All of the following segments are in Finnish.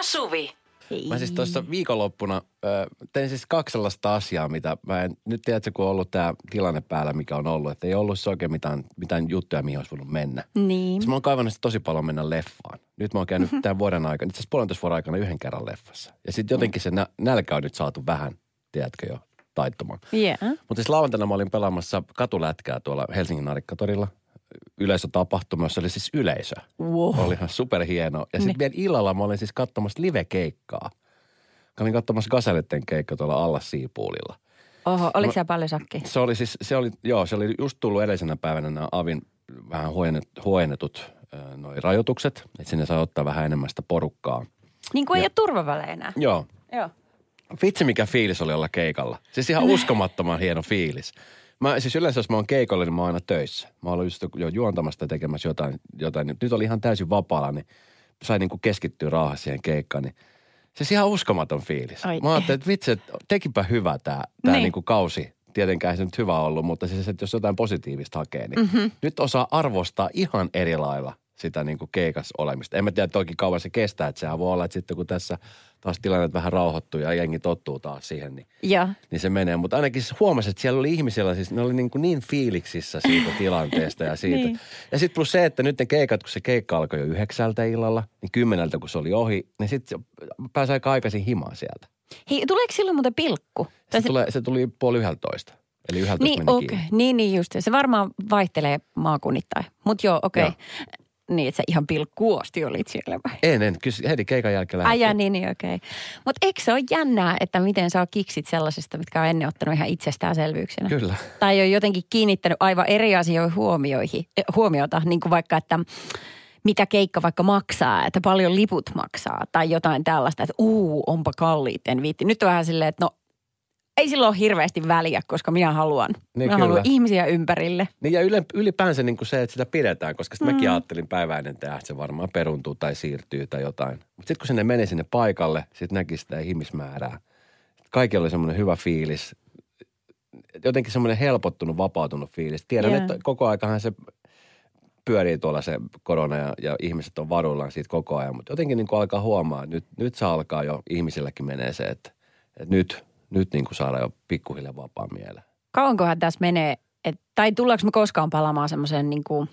ja Suvi. Mä siis tuossa viikonloppuna ö, tein siis kaksi sellaista asiaa, mitä mä en, nyt tiedätkö, kun on ollut tämä tilanne päällä, mikä on ollut, että ei ollut siis oikein mitään, mitään juttuja, mihin olisi voinut mennä. Niin. Siis mä oon kaivannut tosi paljon mennä leffaan. Nyt mä oon käynyt tämän vuoden aikana, itse asiassa puolentoista vuoden aikana yhden kerran leffassa. Ja sitten jotenkin se nä- nälkä on nyt saatu vähän, tiedätkö jo, taittumaan. Yeah. Mutta siis lauantaina mä olin pelaamassa katulätkää tuolla Helsingin Narikkatorilla yleisötapahtuma, jossa oli siis yleisö. Wow. Oli ihan superhieno. Ja sitten vielä illalla mä olin siis katsomassa live-keikkaa. Mä olin katsomassa Gaseletten keikka tuolla alla Siipuulilla. Oho, oliko siellä paljon sakki? Se oli siis, se oli, joo, se oli just tullut edellisenä päivänä nämä Avin vähän huojennet, huojennetut ö, noi rajoitukset, että sinne saa ottaa vähän enemmän sitä porukkaa. Niin kuin ei ole turvavälejä Joo. Joo. Vitsi mikä fiilis oli olla keikalla. Siis ihan uskomattoman hieno fiilis. Mä, siis yleensä jos mä oon keikolla, niin mä oon aina töissä. Mä oon just jo juontamasta tekemässä jotain, jotain. Nyt- oli ihan täysin vapaalla, niin sai niinku keskittyä rauhassa siihen keikkaan. Niin siis ihan uskomaton fiilis. Ai mä ajattelin, että vitsi, että tekipä hyvä tää, tää Niin. niinku kausi. Tietenkään se nyt hyvä ollut, mutta siis, että jos jotain positiivista hakee, niin mm-hmm. nyt osaa arvostaa ihan eri lailla sitä niin kuin keikas olemista. En mä tiedä toki kauan se kestää, että sehän voi olla, että sitten kun tässä taas tilanne vähän rauhoittuu ja jengi tottuu taas siihen, niin Joo. niin se menee. Mutta ainakin se huomasi, että siellä oli ihmisillä, siis ne oli niin, kuin niin fiiliksissä siitä tilanteesta ja siitä. Niin. Ja sitten plus se, että nyt ne keikat, kun se keikka alkoi jo yhdeksältä illalla, niin kymmeneltä kun se oli ohi, niin sitten pääsi aika aikaisin himaan sieltä. Hei, tuleeko silloin muuten pilkku? Tai Se, tulee, se tuli puoli yhdeltoista. Eli yhdeltä Niin, meni kiinni. Niin, niin just. Se varmaan vaihtelee maakunnittain. Mutta joo, okei. Joo. Niin, että sä ihan pilkkuosti olit siellä vai? En, en. Kyllä heti keikan jälkeen Ai lähdettiin. jaa, niin, niin okei. Mutta eikö se ole jännää, että miten saa kiksit sellaisista, mitkä on ennen ottanut ihan itsestäänselvyyksenä? Kyllä. Tai on jotenkin kiinnittänyt aivan eri asioihin huomioihin, eh, huomiota, niin kuin vaikka, että mitä keikka vaikka maksaa, että paljon liput maksaa tai jotain tällaista, että uu, onpa kalliit, en viitti. Nyt on vähän silleen, että no ei sillä ole hirveästi väliä, koska minä haluan. Niin, minä kyllä. haluan ihmisiä ympärille. Niin ja ylipäänsä niin kuin se, että sitä pidetään, koska sitten Mm. mäkin ajattelin päivää ennen tehdä, että se varmaan peruntuu tai siirtyy tai jotain. Mutta sitten kun sinne meni sinne paikalle, sitten näki sitä ihmismäärää. Kaikilla oli semmoinen hyvä fiilis. Jotenkin semmoinen helpottunut, vapautunut fiilis. Tiedän, Joo. että koko aikahan se pyörii tuolla se korona ja, ja ihmiset on varuillaan siitä koko ajan. Mutta jotenkin niin kuin alkaa huomaa, että nyt, nyt se alkaa jo, ihmisilläkin menee se, että, että nyt, nyt niin kuin saadaan jo pikkuhiljaa vapaa mieleen. Kauankohan tässä menee, et, tai tullaanko me koskaan palaamaan semmoiseen, niin kuin,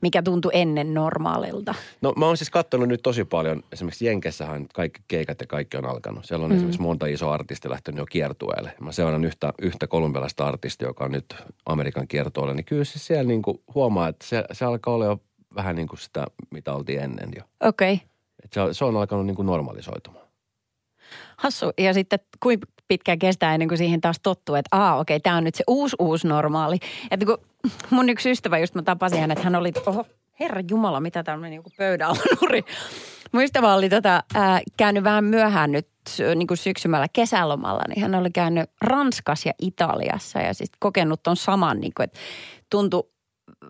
mikä tuntui ennen normaalilta? No mä oon siis katsonut nyt tosi paljon, esimerkiksi Jenkessähän kaikki keikat ja kaikki on alkanut. Siellä on mm. esimerkiksi monta isoa artistia lähtenyt jo kiertueelle. Mä seuraan yhtä, yhtä kolumbialaista artistia, joka on nyt Amerikan kiertueella. Niin kyllä siis siellä niin kuin huomaa, että se, se alkaa olla jo vähän niin kuin sitä, mitä oltiin ennen jo. Okei. Okay. Et se, on- se on alkanut niin kuin normalisoitumaan. Hassu. Ja sitten kuinka pitkään kestää ennen kuin siihen taas tottuu, että aa okei, tämä on nyt se uusi uusi normaali. Että kun mun yksi ystävä, just mä tapasin hänet, hän oli, oho, herra jumala, mitä meni joku pöydän alla nuri. Mun ystävä oli tota, ää, käynyt vähän myöhään nyt niin kuin syksymällä kesälomalla, niin hän oli käynyt Ranskassa ja Italiassa ja sitten kokenut ton saman, niin kuin, että tuntui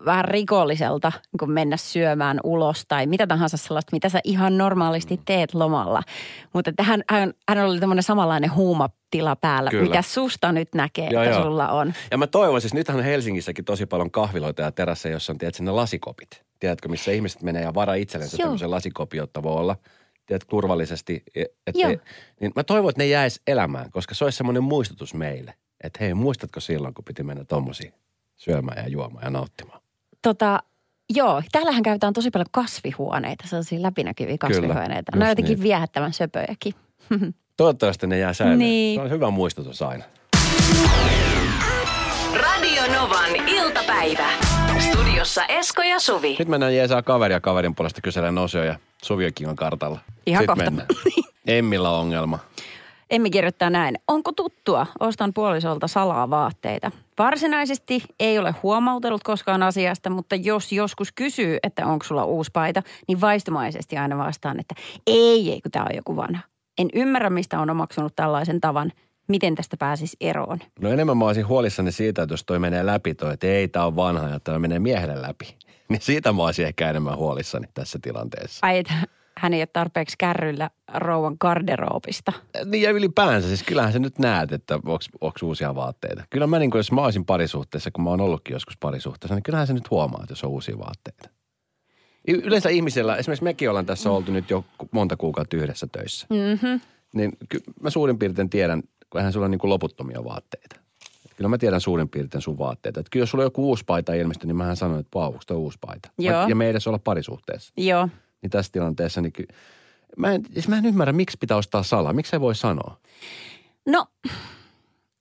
vähän rikolliselta niin kuin mennä syömään ulos tai mitä tahansa sellaista, mitä sä ihan normaalisti teet lomalla. Mutta että hän, hän, hän oli tämmöinen samanlainen huumatila päällä, Kyllä. mikä susta nyt näkee, Joo, että joo. sulla on. Ja mä toivon, siis nythän on Helsingissäkin tosi paljon kahviloita ja terasseja, jossa on, tiedätkö, ne lasikopit. Tiedätkö, missä ihmiset menee ja varaa itsellensä tämmöisen lasikopin, jotta voi olla tiedätkö, turvallisesti. Et Joo. ei, niin mä toivon, että ne jäisi elämään, koska se olisi semmoinen muistutus meille. Että hei, muistatko silloin, kun piti mennä tommosia syömään ja juomaan ja nauttimaan? Tota, joo, täällähän käytetään tosi paljon kasvihuoneita, sellaisia läpinäkyviä kasvihuoneita. just ne on jotenkin niin. viehättävän söpöjäkin. Toivottavasti ne jää säilymään. Niin. Se on hyvä muistutus aina. Radio Novan iltapäivä. Studiossa Esko ja Suvi. Nyt mennään jeesaa kaveria kaverin puolesta kyselemään Osio ja Suviokin on kartalla. Ihan Sitten kohta. mennään. Emmillä on ongelma. Emmi kirjoittaa näin. Onko tuttua? Ostan puolisolta salaa vaatteita. Varsinaisesti ei ole huomautellut koskaan asiasta, mutta jos joskus kysyy, että onko sulla uusi paita, niin vaistomaisesti aina vastaan, että ei, ei kun tämä on joku vanha. En ymmärrä, mistä on omaksunut tällaisen tavan. Miten tästä pääsisi eroon? No enemmän mä olisin huolissani siitä, että jos toi menee läpi toi, että ei, tää on vanha ja tämä menee miehelle läpi. Niin siitä mä olisin ehkä enemmän huolissani tässä tilanteessa. Ai, että hän ei ole tarpeeksi kärryllä rouvan garderoopista. Niin ja ylipäänsä, siis kyllähän sä nyt näet, että onko uusia vaatteita. Kyllä mä niin kuin, jos mä olisin parisuhteessa, kun mä oon ollutkin joskus parisuhteessa, niin kyllähän sä nyt huomaat, jos on uusia vaatteita. Yleensä ihmisellä, esimerkiksi mekin ollaan tässä oltu nyt jo monta kuukautta yhdessä töissä. Mm-hmm. Niin mä suurin piirtein tiedän, kun eihän sulla on niin kuin loputtomia vaatteita. Et kyllä mä tiedän suurin piirtein sun vaatteita. Et kyllä jos sulla on joku uusi paita ilmestynyt, niin mähän sanon, että vau, onko uusi paita? Joo. Vaikka- Ja me ei edes olla parisuhteessa. Joo. Niin tässä tilanteessa, niin ky- mä, en, siis mä en ymmärrä, miksi pitää ostaa salaa. Miksi ei voi sanoa? No,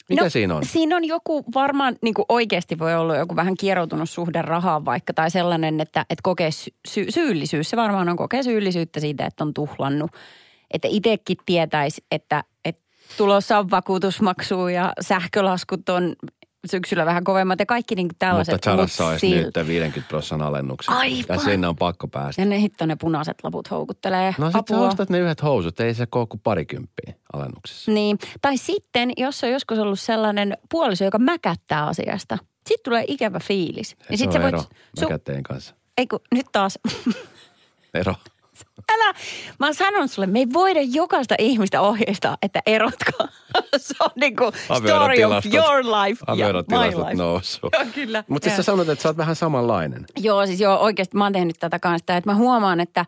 Mitä no, siinä on? Siinä on joku varmaan niin kuin oikeasti voi olla joku vähän kieroutunut suhde rahaan vaikka tai sellainen, että, että kokee sy- syyllisyys. Se varmaan on kokee syyllisyyttä siitä, että on tuhlannut. Että itsekin tietäisi, että, että tulossa on vakuutusmaksu ja sähkölaskut on syksyllä vähän kovemmat ja kaikki niin tällaiset. Mutta Charassa olisi silti. nyt 50 prosentin alennuksia. Aivan. Ja sinne on pakko päästä. Ja ne hitto ne punaiset laput houkuttelee No sit sä ostat ne yhdet housut, ei se koko parikymppiä alennuksessa. Niin. Tai sitten, jos on joskus ollut sellainen puoliso, joka mäkättää asiasta. Sitten tulee ikävä fiilis. Ei Niin se sit on sä voit, ero su, mäkäteen kanssa. ei kun, nyt taas. Ero. Älä, mä oon sanonut sulle, me ei voida jokaista ihmistä ohjeistaa, että erotko. se on niin kuin story of Avioerotilastot- your life ja my life. noussut. Joo, kyllä. Mutta siis sä sanot, että sä oot vähän samanlainen. Joo, siis joo, oikeasti mä oon tehnyt tätä kanssa, että mä huomaan, että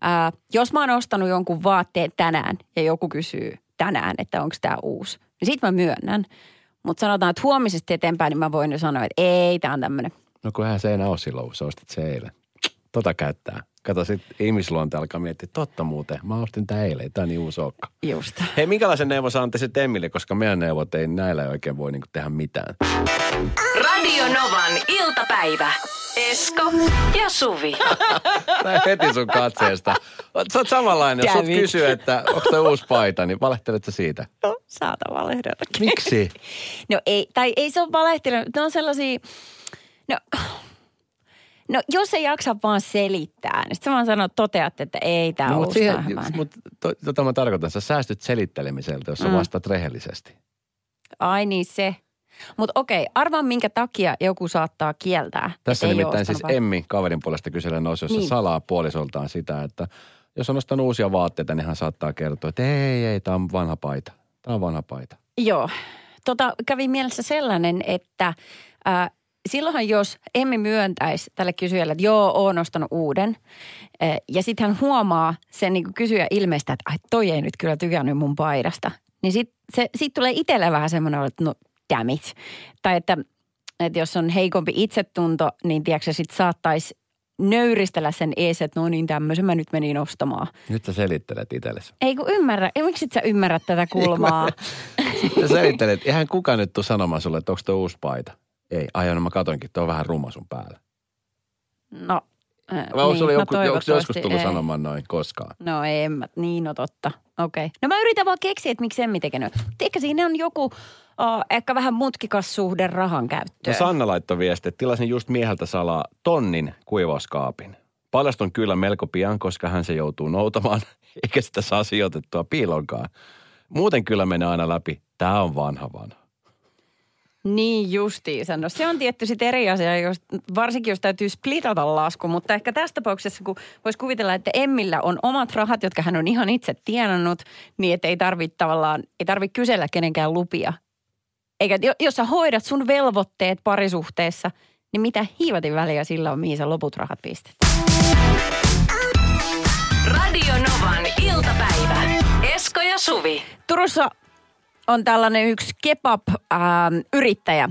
ää, jos mä oon ostanut jonkun vaatteen tänään ja joku kysyy tänään, että onko tämä uusi, niin sit mä myönnän. Mutta sanotaan, että huomisesta eteenpäin, niin mä voin jo sanoa, että ei, tämä on tämmöinen. No kun eihän se enää ole silloin, sä ostit se eilen. Tota käyttää. Kato, sit ihmisluonte alkaa miettiä, totta muuten, mä ostin tää eilen, tää on niin uusi okka. Just. Hei, minkälaisen neuvon sä antaisit Emmille, koska meidän neuvot ei näillä ei oikein voi niinku tehdä mitään. Radio Novan iltapäivä. Esko ja Suvi. Näin heti sun katseesta. Sä oot samanlainen, jos sut kysyy, että onko toi uusi paita, niin valehtelet sä siitä. No, saata valehdella. Miksi? No ei, tai ei se ole valehtelu. Ne on sellaisia, no, no jos ei jaksa vaan selittää, niin sitten vaan sanoo, toteat, että ei tämä No, no, mutta to, tota mä tarkoitan, sä säästyt selittelemiseltä, jos sä Mm. vastaat rehellisesti. Ai niin se. Mutta okei, arvaa minkä takia joku saattaa kieltää. Tässä nimittäin siis vai- Emmi kaverin puolesta kyselen nousi, jossa Niin. salaa puolisoltaan sitä, että jos on ostanut uusia vaatteita, niin hän saattaa kertoa, että ei, ei, tämä on vanha paita. Tämä on vanha paita. Joo. Tota, kävi mielessä sellainen, että äh, silloinhan jos Emmi myöntäisi tälle kysyjälle, että joo, oon ostanut uuden. Äh, ja sitten hän huomaa sen niin kysyjä ilmeistä, että ai toi ei nyt kyllä tykännyt mun paidasta. Niin sitten sit tulee itselle vähän semmoinen, että no damn it. Tai että, että jos on heikompi itsetunto, niin tiedätkö sitten saattaisi nöyristellä sen ees, että no niin tämmöisen mä nyt menin ostamaan. Nyt sä selittelet itsellesi. Ei kun ymmärrä, ei, miksi et sä ymmärrät tätä kulmaa? Sä selittelet, eihän kukaan nyt tule sanomaan sulle, että onko tuo uusi paita. Ei, ai no mä katoinkin, tuo on vähän ruma sun päällä. No, äh, Vai onko sulle no joku, onko joskus tullut ei. sanomaan noin koskaan? No ei, mä, niin no totta. Okei. Okay. No mä yritän vaan keksiä, että miksi Emmi tekee noin. Ehkä siinä on joku uh, ehkä vähän mutkikas suhde rahan No käyttöön. Sanna laittoi viesti, että tilasin just mieheltä salaa tonnin kuivauskaapin. Paljastun kyllä melko pian, koska hän se joutuu noutamaan, eikä sitä saa sijoitettua piilonkaan. Muuten kyllä menee aina läpi. Tämä on vanha vanha. Niin justiinsa. No se on tietty sitten eri asia, jos, varsinkin jos täytyy splitata lasku. Mutta ehkä tässä tapauksessa, kun voisi kuvitella, että Emmillä on omat rahat, jotka hän on ihan itse tienannut, niin että ei tarvitse tavallaan, ei tarvitse kysellä kenenkään lupia. Eikä, jo- jos sä hoidat sun velvoitteet parisuhteessa, niin mitä hiivatin väliä sillä on, mihin sä loput rahat pistät. Radio Novan iltapäivä. Esko ja Suvi. Turussa on tällainen yksi kebab-yrittäjä,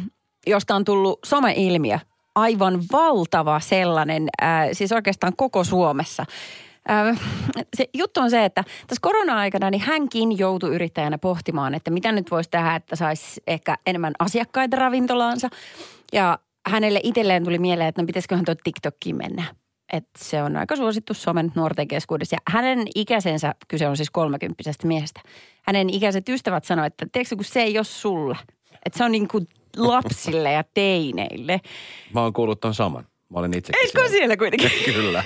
josta on tullut some-ilmiö. Aivan valtava sellainen, ää, siis oikeastaan koko Suomessa. Ää, se juttu on se, että tässä korona-aikana niin hänkin joutui yrittäjänä pohtimaan, että mitä nyt voisi tehdä, että saisi ehkä enemmän asiakkaita ravintolaansa. Ja hänelle itselleen tuli mieleen, että no pitäisiköhän tuo TikTokkiin mennä. Että se on aika suosittu somen nuorten keskuudessa. Ja hänen ikäisensä, kyse on siis kolmekymppisestä miehestä, hänen ikäiset ystävät sanoivat, että tiedätkö, kun se ei ole sulle. Että se on niin kuin lapsille ja teineille. Mä oon kuullut ton saman. Mä olen itsekin Eikö siellä kuitenkin? Kyllä.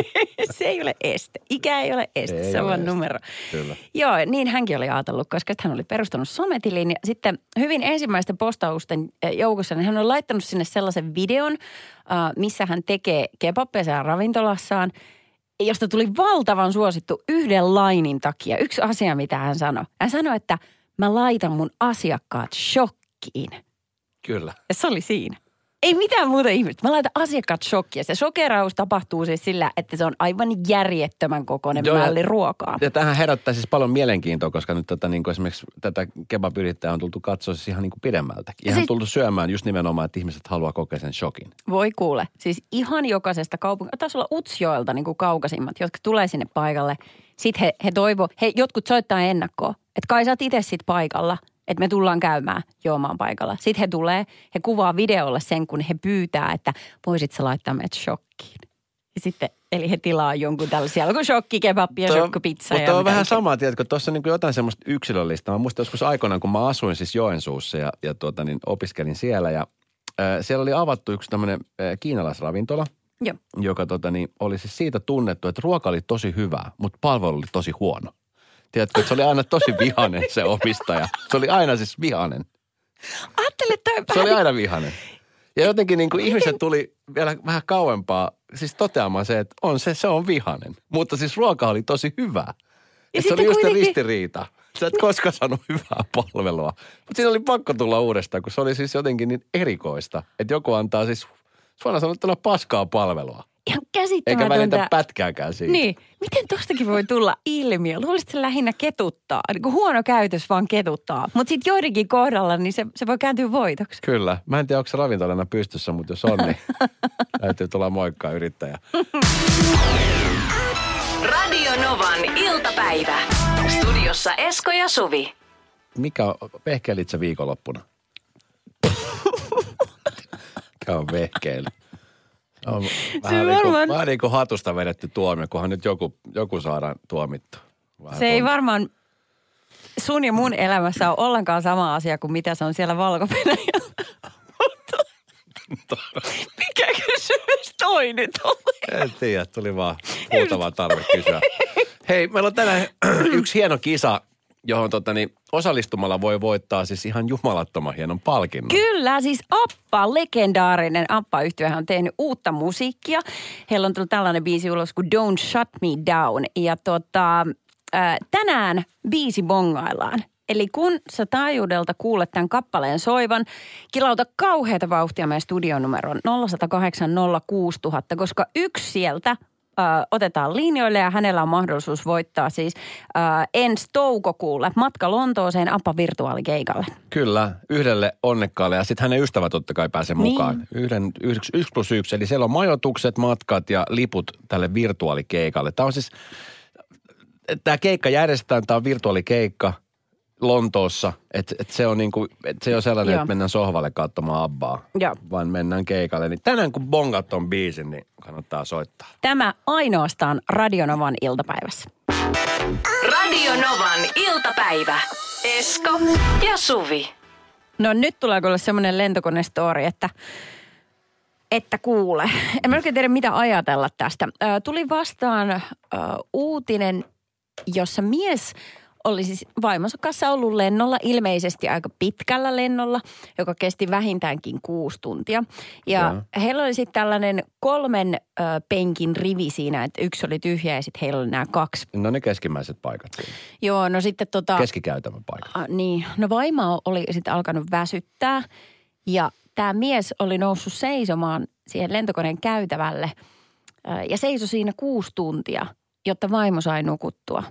se ei ole este. Ikä ei ole este, Ei se on numero. Kyllä. Joo, niin hänkin oli ajatellut, koska hän oli perustanut sometilin. Ja sitten hyvin ensimmäisten postausten eh, joukossa, niin hän on laittanut sinne sellaisen videon, äh, missä hän tekee kebabbeja siellä ravintolassaan, josta tuli valtavan suosittu yhden lainin takia. Yksi asia, mitä hän sanoi. Hän sanoi, että mä laitan mun asiakkaat shokkiin. Kyllä. Ja se oli siinä. Ei mitään muuta ihmistä. Mä laitan asiakkaat shokkia. Se sokeraus tapahtuu siis sillä, että se on aivan järjettömän kokoinen Joo, mälli ruokaa. Ja tähän herättää siis paljon mielenkiintoa, koska nyt tätä, niin kuin esimerkiksi tätä kebabyrittäjää on tultu katsoa siis ihan niin kuin pidemmältäkin. Ihan Siis- tultu syömään just nimenomaan, että ihmiset haluaa kokea sen shokin. Voi kuule. Siis ihan jokaisesta kaupungista, taisi olla Utsjoelta niin kuin kaukaisimmat, jotka tulee sinne paikalle. Sitten he, he toivoo, he jotkut soittaa ennakkoon, että kai sä oot itse sit paikalla, että me tullaan käymään juomaan paikalla. Sitten he tulee, he kuvaa videolle sen, kun he pyytää, että voisit sä laittaa meidät shokkiin. Ja sitten, eli he tilaa jonkun tällaisia, joku shokkikebabbi ja shokkipizza. Mutta on vähän sama, tiedätkö, tuossa on niin jotain semmoista yksilöllistä. Mä muistan joskus aikoinaan, kun mä asuin siis Joensuussa ja, ja tuota, niin opiskelin siellä ja äh, siellä oli avattu yksi tämmöinen äh, kiinalaisravintola, Joo. joka tota, niin, oli siis siitä tunnettu, että ruoka oli tosi hyvää, mutta palvelu oli tosi huono. Tiedätkö, että se oli aina tosi vihanen se omistaja. Se oli aina siis vihanen. Ajattele, että on Se oli aina vihanen. Ja jotenkin niin kuin ihmiset tuli vielä vähän kauempaa siis toteamaan se, että on se, se on vihanen. Mutta siis ruoka oli tosi hyvää. Ja se oli just kuitenkin- ristiriita. Sä et koskaan saanut hyvää palvelua. Mutta siinä oli pakko tulla uudestaan, kun se oli siis jotenkin niin erikoista. Että joku antaa siis suoraan sanottuna paskaa palvelua. Ihan Eikä käsittämätöntä. välitä pätkääkään siitä. Niin, miten tostakin voi tulla ilmiö? Luulisit, että se lähinnä ketuttaa. Niin kuin huono käytös vaan ketuttaa. Mutta sitten joidenkin kohdalla, niin se, se voi kääntyä voitoksi. Kyllä. Mä en tiedä, onko se ravintolana pystyssä, mutta jos on, niin täytyy tulla moikkaa yrittäjä. Radio Novan iltapäivä. Studiossa Esko ja Suvi. Mikä on, vehkeilit sä viikonloppuna? Mikä on vehkeily? Se on vähän, niin kuin, varmaan- vähän niin kuin hatusta vedetty tuomio, kunhan nyt joku, joku saadaan tuomittu. Vähän Se ei tuon- varmaan sun ja mun elämässä ole ollenkaan sama asia kuin mitä se on siellä valko mikä kysymys toi nyt oli? En tiedä, tuli vaan huutava tarve kysyä. Hei, meillä on tänään yksi hieno kisa, johon tota, niin, osallistumalla voi voittaa siis ihan jumalattoman hienon palkinnon. Kyllä, siis Appa, legendaarinen appa yhtiöhän on tehnyt uutta musiikkia. Heillä on tullut tällainen biisi ulos kuin Don't Shut Me Down. Ja tota, ää, tänään biisi bongaillaan. Eli kun sä taajuudelta kuulet tämän kappaleen soivan, kilauta kauheita vauhtia meidän studionumeroon 0108 06000, koska yksi sieltä ö, otetaan linjoille ja hänellä on mahdollisuus voittaa siis ö, ensi toukokuulle matka Lontooseen Appa virtuaalikeikalle. Kyllä, yhdelle onnekkaalle ja sitten hänen ystävät totta kai pääsee Niin. mukaan. Yhden, yksi, yksi plus yksi, eli siellä on majoitukset, matkat ja liput tälle virtuaalikeikalle. Tämä on siis, tämä keikka järjestetään, tämä on virtuaalikeikka Lontoossa. Että et se on niinku, et se ei ole sellainen, Joo. että mennään sohvalle katsomaan Abbaa, Joo. vaan mennään keikalle. Niin tänään kun bongat on biisin, niin kannattaa soittaa. Tämä ainoastaan Radionovan iltapäivässä. Radio Novan iltapäivä. Esko ja Suvi. No nyt tulee kuule semmoinen lentokonestori, että, että kuule. En mä oikein tiedä mitä ajatella tästä. Ö, tuli vastaan ö, uutinen, jossa mies oli siis vaimonsa kanssa ollut lennolla, ilmeisesti aika pitkällä lennolla, joka kesti vähintäänkin kuusi tuntia. Ja Joo. heillä oli sitten tällainen kolmen ö, penkin rivi siinä, että yksi oli tyhjä ja sitten heillä oli nämä kaksi. No ne keskimmäiset paikat siinä. Joo, no sitten tota... Keskikäytävän paikat. A, niin, no vaimo oli sitten alkanut väsyttää ja tämä mies oli noussut seisomaan siihen lentokoneen käytävälle ö, ja seisoi siinä kuusi tuntia, jotta vaimo sai nukuttua.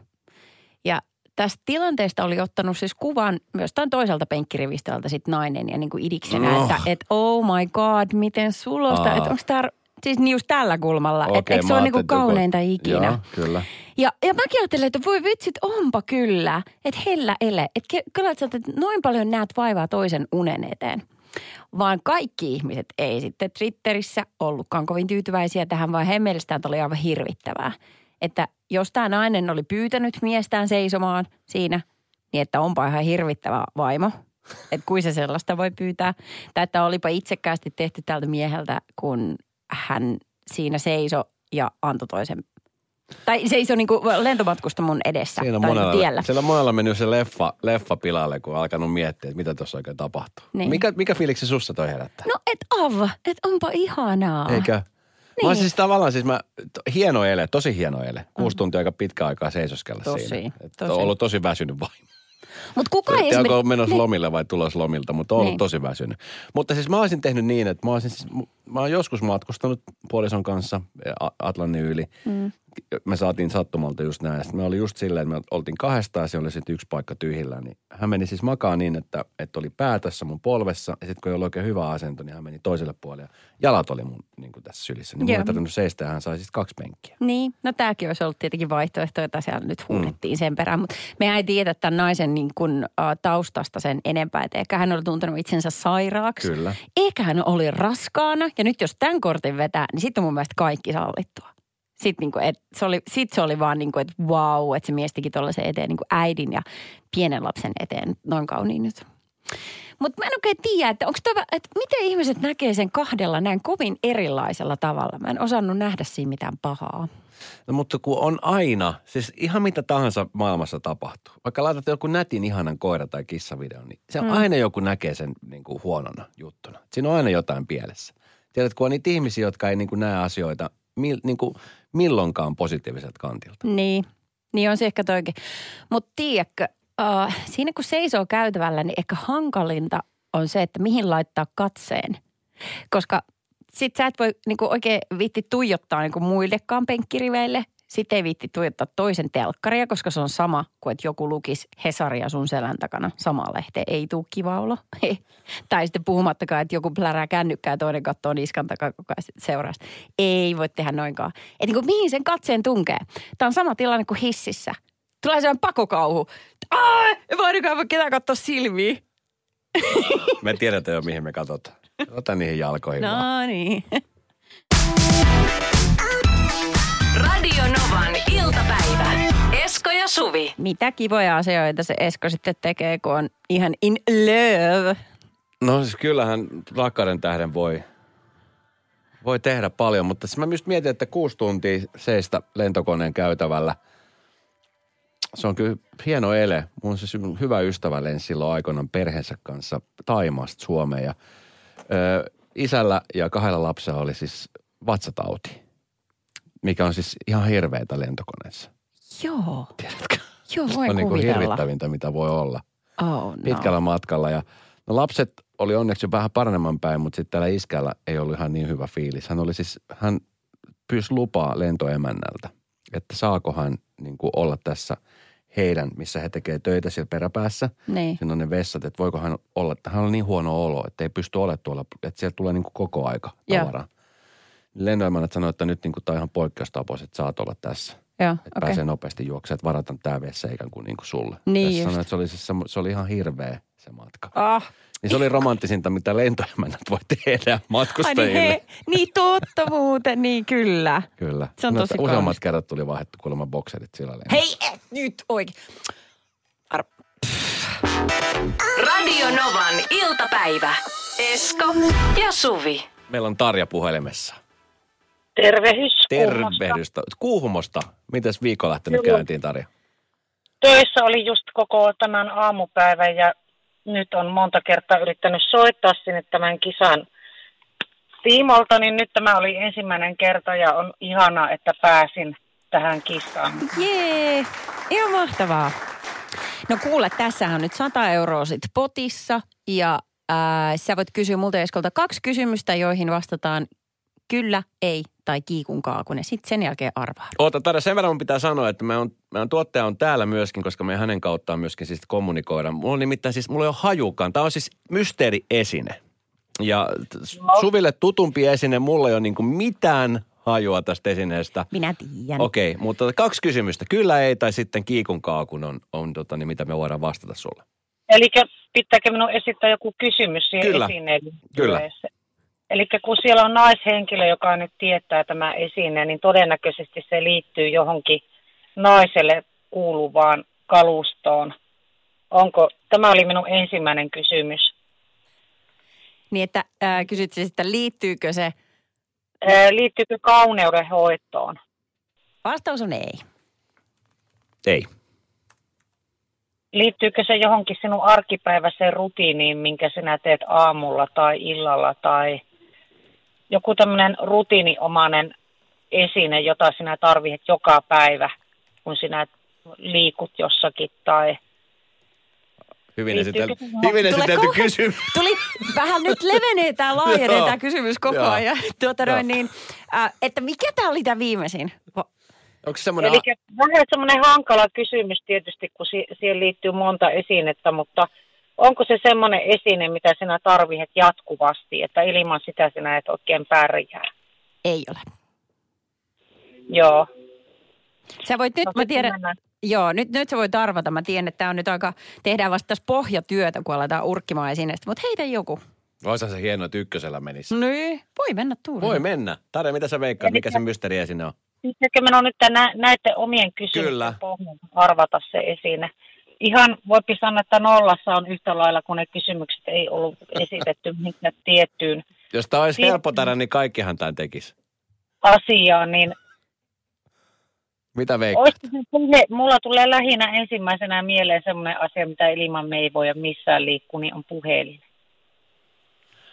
Ja tästä tilanteesta oli ottanut siis kuvan myös tämän toiselta penkkirivistöltä sitten nainen ja niin kuin idiksenä, No. että et, oh my god, miten sulosta, Aa. että onko tämä siis niin just tällä kulmalla, että Okei, eikö se ole niin kuin ajattelin, että joku- kauneinta ikinä. Joo, kyllä. Ja, ja mäkin ajattelin, että voi vitsit, onpa kyllä, että hellä ele. Että ke- kyllä että että noin paljon näet vaivaa toisen unen eteen. Vaan kaikki ihmiset ei sitten Twitterissä ollutkaan kovin tyytyväisiä tähän, vaan he mielestään oli aivan hirvittävää. Että jos tämä nainen oli pyytänyt miestään seisomaan siinä, niin että onpa ihan hirvittävä vaimo. Että kuin se sellaista voi pyytää. Tai että olipa itsekkäästi tehty tältä mieheltä, kun hän siinä seiso ja antoi toisen tai se on niinku lentomatkusta mun edessä Siinä on tai monella, niinku tiellä. siellä on monella mennyt se leffa, leffa pilalle, kun on alkanut miettiä, että mitä tuossa oikein tapahtuu. Niin. Mikä, mikä fiiliksi sussa toi herättää? No et avva, et onpa ihanaa. Eikö? Niin. Mä siis tavallaan siis mä, to- hieno ele, tosi hieno ele. Kuusi tuntia aika pitkä aikaa seisoskella Tosi, siinä. Et tosi. Ollut tosi väsynyt vaimo. Mutta kuka ei esimerkiksi... menossa lomille vai tulos lomilta, mutta on ollut Niin. tosi väsynyt. Mutta siis mä olisin tehnyt niin, että mä olisin siis, mä oon joskus matkustanut puolison kanssa A- Atlantin yli. Mm. Me saatiin sattumalta just näin. Sitten me oli just silleen, että me oltiin kahdesta ja se oli sitten yksi paikka tyhjillä. Niin hän meni siis makaa niin, että, että oli pää tässä mun polvessa ja sitten kun ei ollut oikein hyvä asento, niin hän meni toiselle puolelle. Ja jalat oli mun niin kuin tässä sylissä. Niin mun Joo. ei tarvinnut seistä ja hän sai siis kaksi penkkiä. Niin, no tämäkin olisi ollut tietenkin vaihtoehto, jota siellä nyt huudettiin sen perään. Mutta me ei tiedä tämän naisen niin kuin, uh, taustasta sen enempää. Että ehkä hän oli tuntenut itsensä sairaaksi. Kyllä. Ehkä hän oli raskaana. Ja nyt jos tämän kortin vetää, niin sitten on mun mielestä kaikki sallittua. Sitten niin kuin, et se oli, sit se oli vaan niin kuin, että vau, että se mies teki tuollaisen eteen niin kuin äidin ja pienen lapsen eteen noin kauniin nyt. Mutta mä en oikein tiedä, että, onko tämä, että miten ihmiset näkee sen kahdella näin kovin erilaisella tavalla. Mä en osannut nähdä siinä mitään pahaa. No mutta kun on aina, siis ihan mitä tahansa maailmassa tapahtuu. Vaikka laitat joku nätin ihanan koira tai kissavideon, niin se on mm. aina joku näkee sen niin kuin huonona juttuna. Siinä on aina jotain pielessä. Tiedät, kun on niitä ihmisiä, jotka ei niin kuin näe asioita mil, niin kuin milloinkaan positiiviselta kantilta. Niin, niin on se ehkä toikin. Mutta tiedätkö, uh, siinä kun seisoo käytävällä, niin ehkä hankalinta on se, että mihin laittaa katseen. Koska sit sä et voi niinku oikein viitti tuijottaa niinku muillekaan penkkiriveille. Sitten ei viitti tuijottaa toisen telkkaria, koska se on sama kuin että joku lukisi Hesaria sun selän takana. Samaa lehteä ei tuu kiva olo. tai sitten puhumattakaan, että joku plärää kännykkää ja toinen katsoo niskan takaa koko ajan seuraa. Ei voi tehdä noinkaan. Että niinku, mihin sen katseen tunkee? Tämä on sama tilanne kuin hississä. Tulee sellainen pakokauhu. Ai, voidakaan voi ketään katsoa silmiin. Me tiedetään jo, mihin me katsotaan. Ota niihin jalkoihin vaan. No niin. Radio Novan iltapäivä. Esko ja Suvi. Mitä kivoja asioita se Esko sitten tekee, kun on ihan in love. No siis kyllähän rakkauden tähden voi, voi tehdä paljon, mutta siis mä myös mietin, että kuusi tuntia seistä lentokoneen käytävällä. Se on kyllä hieno ele. Mun siis hyvä ystävä lensi silloin aikoinaan perheensä kanssa Taimaasta Suomeen ja ö, isällä ja kahdella lapsella oli siis vatsatauti, mikä on siis ihan hirveetä lentokoneessa. Joo, Tiedätkö? joo Se voin on niin kuin hirvittävintä, mitä voi olla Oh, no. pitkällä matkalla. Ja no lapset oli onneksi jo vähän paranemman päin, mutta sitten täällä iskällä ei ollut ihan niin hyvä fiilis. Hän oli siis, hän pyysi lupaa lentoemännältä, että saako hän niin kuin olla tässä heidän, missä he tekee töitä siellä peräpäässä. Niin. Siinä on ne vessat, että voiko hän olla, että hän on niin huono olo, että ei pysty olemaan tuolla, että sieltä tulee niin kuin koko aika Joo. Lentoemännät sanoi, että nyt niin kuin tämä on ihan poikkeustapaus, että saat olla tässä. Joo, Että okei. pääsee nopeasti juoksemaan, että varataan tämä vessa ikään kuin, niin kuin sulle. Niin Tässä sanoi, että se oli, siis, semmo- se oli ihan hirveä se matka. Ah. Niin se oli romanttisinta, mitä lentoemännät voi tehdä Ai matkustajille. niin, he, niin totta muuten, niin kyllä. Kyllä. Se on No, tosi Useammat kerrat tuli vaihdettu kuulemma bokserit sillä lennolla. Hei, et nyt oikein. Ar- Radio Novan iltapäivä. Esko ja Suvi. Meillä on Tarja puhelimessa. Tervehdys. Kuhmosta. Tervehdystä. Kuuhumosta. Mites viikko lähtenyt Joo. käyntiin, Tarja? Töissä oli just koko tämän aamupäivän ja nyt on monta kertaa yrittänyt soittaa sinne tämän kisan tiimolta, niin nyt tämä oli ensimmäinen kerta ja on ihanaa, että pääsin tähän kisaan. Jee, ihan mahtavaa. No kuule, tässähän on nyt 100 euroa sit potissa ja ää, sä voit kysyä multa Eskolta kaksi kysymystä, joihin vastataan kyllä, ei tai kiikun kaakunen. Sitten sen jälkeen arvaa. Oota, Tarja, sen verran mun pitää sanoa, että meidän, meidän tuottaja on täällä myöskin, koska me hänen kauttaan myöskin siis kommunikoidaan. Mulla on nimittäin siis, mulla ei ole hajukaan. Tämä on siis mysteeriesine. Ja Suville tutumpi esine, mulla ei ole niin mitään hajua tästä esineestä. Minä tiedän. Okei, okay, mutta kaksi kysymystä. Kyllä ei tai sitten kiikun kaakun on, on tota, niin mitä me voidaan vastata sulle. Eli pitääkö minun esittää joku kysymys siihen Kyllä. esineen? Kyllä. Eli kun siellä on naishenkilö, joka nyt tietää tämä esine, niin todennäköisesti se liittyy johonkin naiselle kuuluvaan kalustoon. Onko, tämä oli minun ensimmäinen kysymys. Niin että ää, kysyt siis, että liittyykö se? Ää, Liittyykö kauneuden hoitoon? Vastaus on ei. Ei. Liittyykö se johonkin sinun arkipäiväiseen rutiiniin, minkä sinä teet aamulla tai illalla tai joku tämmöinen rutiiniomainen esine, jota sinä tarvitset joka päivä, kun sinä liikut jossakin tai Hyvin esitelty, hyvin esitelty kysymys. Tuli vähän nyt levenee tämä laajenee tämä kysymys koko ajan. Tuota noin niin, äh, että mikä tämä oli tämä viimeisin? Onko se semmoinen... Eli vähän semmoinen hankala kysymys tietysti, kun si- siihen liittyy monta esinettä, mutta onko se semmoinen esine, mitä sinä tarvitset jatkuvasti, että ilman sitä sinä et oikein pärjää? Ei ole. Joo. Sä voit nyt, No, mä tiedän, mennään. joo, nyt, nyt sä voit arvata. Mä tiedän, että tämä on nyt aika, tehdään vasta tässä pohjatyötä, kun aletaan urkkimaan esineestä. Mutta heitä joku. Olisi se hienoa, että ykkösellä menisi. Niin, voi mennä Tuuli. Voi mennä. Tarja, mitä sä veikkaat? Mikä se mysteeri esine on? Pitäisikö minun nyt nä- näiden omien kysymysten pohjalta arvata se esine? Ihan voipi sanoa, että nollassa on yhtä lailla, kun ne kysymykset ei ollut esitetty mihinkään tiettyyn Jos tämä olisi helppo Tarja, niin kaikkihan tämän tekisi. asiaan, niin Mitä veikkaat? Mulla tulee lähinnä ensimmäisenä mieleen semmoinen asia, mitä ilman me ei voida missään liikkua, niin on puhelin.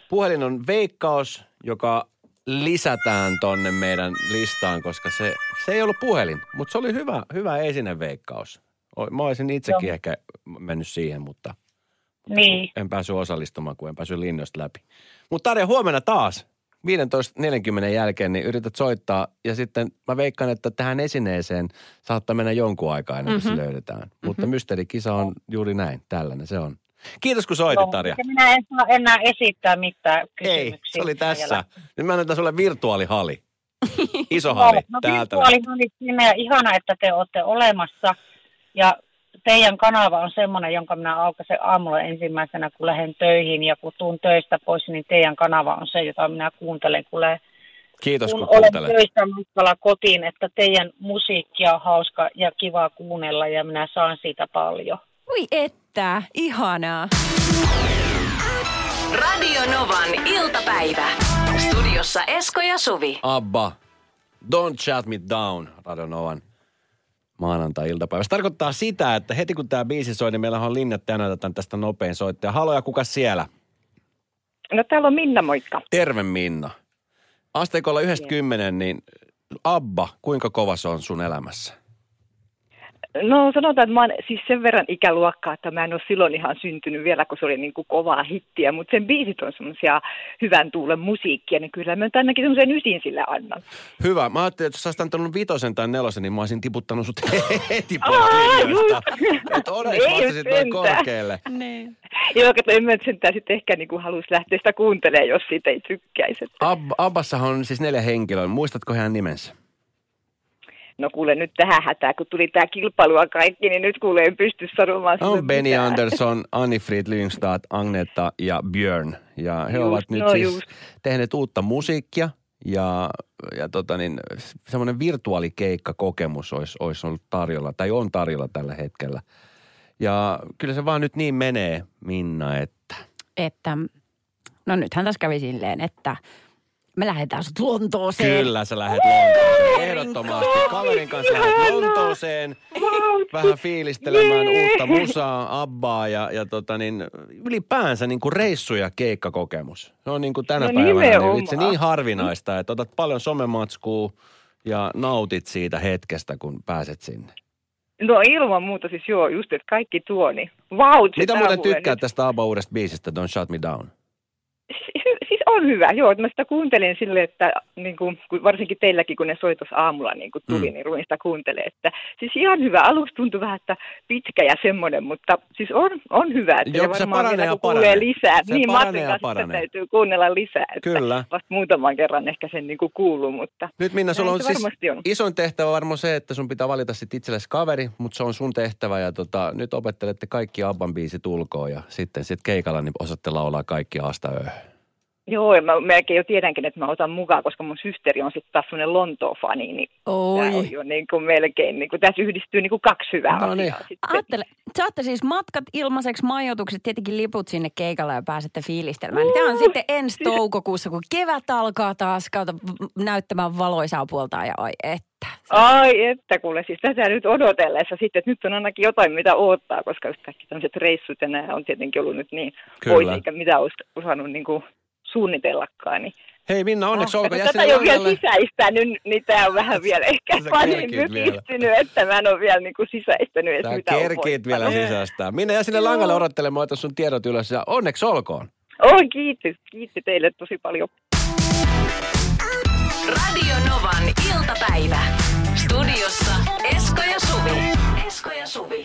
Puhelin on veikkaus, joka lisätään tonne meidän listaan, koska se, se ei ollut puhelin, mutta se oli hyvä, hyvä esineveikkaus. O- Mä olisin itsekin Joo. ehkä mennyt siihen, mutta Niin, en päässyt osallistumaan, kun en päässyt linjoista läpi. Mutta Tarja, huomenna taas 15.40 jälkeen niin yrität soittaa ja sitten mä veikkaan, että tähän esineeseen saattaa mennä jonkun aikaa ennen kuin Mhm. se löydetään. Mutta mysteerikisa on juuri näin, tällainen se on. Kiitos kun soitit, Tarja. Ja minä en saa enää esittää mitään kysymyksiä. Ei, se oli tässä. vielä. Nyt mä annan sulle virtuaalihali. Iso hali, No, no täältä. virtuaalihallit sinne ja ihana, että te olette olemassa. Ja teidän kanava on semmoinen, jonka minä aukaisen aamulla ensimmäisenä, kun lähden töihin. Ja kun tuun töistä pois, niin teidän kanava on se, jota minä kuuntelen, kun lähden Kiitos kun kun olen kuuntelet. töistä matkalla kotiin, että teidän musiikkia on hauska ja kiva kuunnella ja minä saan siitä paljon. Voi että, ihanaa. Radio Novan iltapäivä. Studiossa Esko ja Suvi. Abba, Don't Shut Me Down, Radonovan maanantai-iltapäivä. Se tarkoittaa sitä, että heti kun tämä biisi soi, niin meillä on linjat otetaan tästä nopein soittaja. Haloja, kuka siellä? No täällä on Minna, moikka. Terve Minna. Asteikolla yhdestä kymmenen, niin Abba, kuinka kova se on sun elämässä? No sanotaan, että mä oon siis sen verran ikäluokkaa, että mä en ole silloin ihan syntynyt vielä, kun se oli niin kuin kovaa hittiä, mutta sen biisit on semmoisia hyvän tuulen musiikkia, niin kyllä mä nyt ainakin semmoisen ysin sille annan. Hyvä. Mä ajattelin, että jos sä olisit antanut vitosen tai nelosen, niin mä olisin tiputtanut sut heti pois. Että onneksi No vastasit noin korkealle. Niin. Joo, kato, en mä sentään sitten ehkä niin kuin haluaisi lähteä sitä kuuntelemaan, jos siitä ei tykkäisi. Että- Ab, Abbassahan on siis neljä henkilöä. Muistatko hän nimensä? No kuule nyt tähän hätään, kun tuli tämä kilpailua kaikki, niin nyt kuule en pysty sanomaan On Benny mitään. Andersson, Anni-Frid Lyngstad, Agneta ja Björn. Ja he Just, ovat nyt no siis just. tehneet uutta musiikkia ja, ja tota niin, semmoinen virtuaalikeikkakokemus olisi, olisi ollut tarjolla, tai on tarjolla tällä hetkellä. Ja kyllä se vaan nyt niin menee, Minna, että Että, no nythän tässä kävi silleen, että me lähdetään sut Lontooseen. kyllä sä lähdet Lontooseen. Ehdottomasti kaverin kanssa lähdet Lontooseen. vähän fiilistelemään uutta musaa, abbaa ja, ja tota niin, ylipäänsä niin kuin reissu- ja keikkakokemus. Se on niin kuin tänä No päivänä niin itse niin harvinaista, että otat paljon somematskua ja nautit siitä hetkestä, kun pääset sinne. No ilman muuta siis joo, just että kaikki tuo, niin vau. Mitä muuten nyt- tästä Abba uudesta biisistä Don't Shut Me Down? On hyvä, joo. että Mä sitä kuuntelin sille, että niin kuin, varsinkin teilläkin, kun ne soi tuossa aamulla niin kuin tuli, Mm. niin ruin sitä kuuntelemaan. Että, siis ihan hyvä. Aluksi tuntui vähän, että pitkä ja semmoinen, mutta siis on, on hyvä. Että Joo, se paranee vielä, ja paranee. lisää. Se niin, paranee ja paranee. täytyy kuunnella lisää. Että Kyllä. Vasta muutaman kerran ehkä sen niin kuin kuuluu, mutta Nyt Minna, sulla on siis on. isoin tehtävä varmaan se, että sun pitää valita sit itsellesi kaveri, mutta se on sun tehtävä ja tota, nyt opettelette kaikki Abban biisit ulkoa ja sitten sit keikalla niin osatte laulaa kaikki aasta öö. Joo, ja mä melkein jo tiedänkin, että mä otan mukaan, koska mun systeri on sitten taas semmoinen Lontoon-fani, niin Oi. Tämä on jo niin kuin melkein, niin kuin, tässä yhdistyy niin kuin kaksi hyvää No niin. asiaa. Sitten. Ajattele, saatte siis matkat ilmaiseksi, majoitukset, tietenkin liput sinne keikalle ja pääsette fiilistelemään. Tämä on sitten ensi toukokuussa, kun kevät alkaa taas kautta näyttämään valoisaa puoltaan ja ai että. Ai että kuule, siis tätä nyt odotellessa sitten, että nyt on ainakin jotain, mitä odottaa, koska just kaikki tämmöiset reissut ja nämä on tietenkin ollut nyt niin Kyllä. pois, eikä mitä olisi osannut niin kuin suunnitellakaan, niin Hei Minna, onneksi olkoon. Jää Tätä ei ole vielä sisäistänyt, niin tämä on vähän vielä ehkä pahin vielä. mykistynyt, että mä en ole vielä niin kuin sisäistänyt, että Sä mitä on kerkiit vielä sisäistää. Minna, jää sinne langalle odottelemaan, että sun tiedot ylös ja onneksi olkoon. Oh, kiitos. Kiitos teille tosi paljon. Radio Novan iltapäivä. Studiossa Esko ja Suvi. Esko ja Suvi.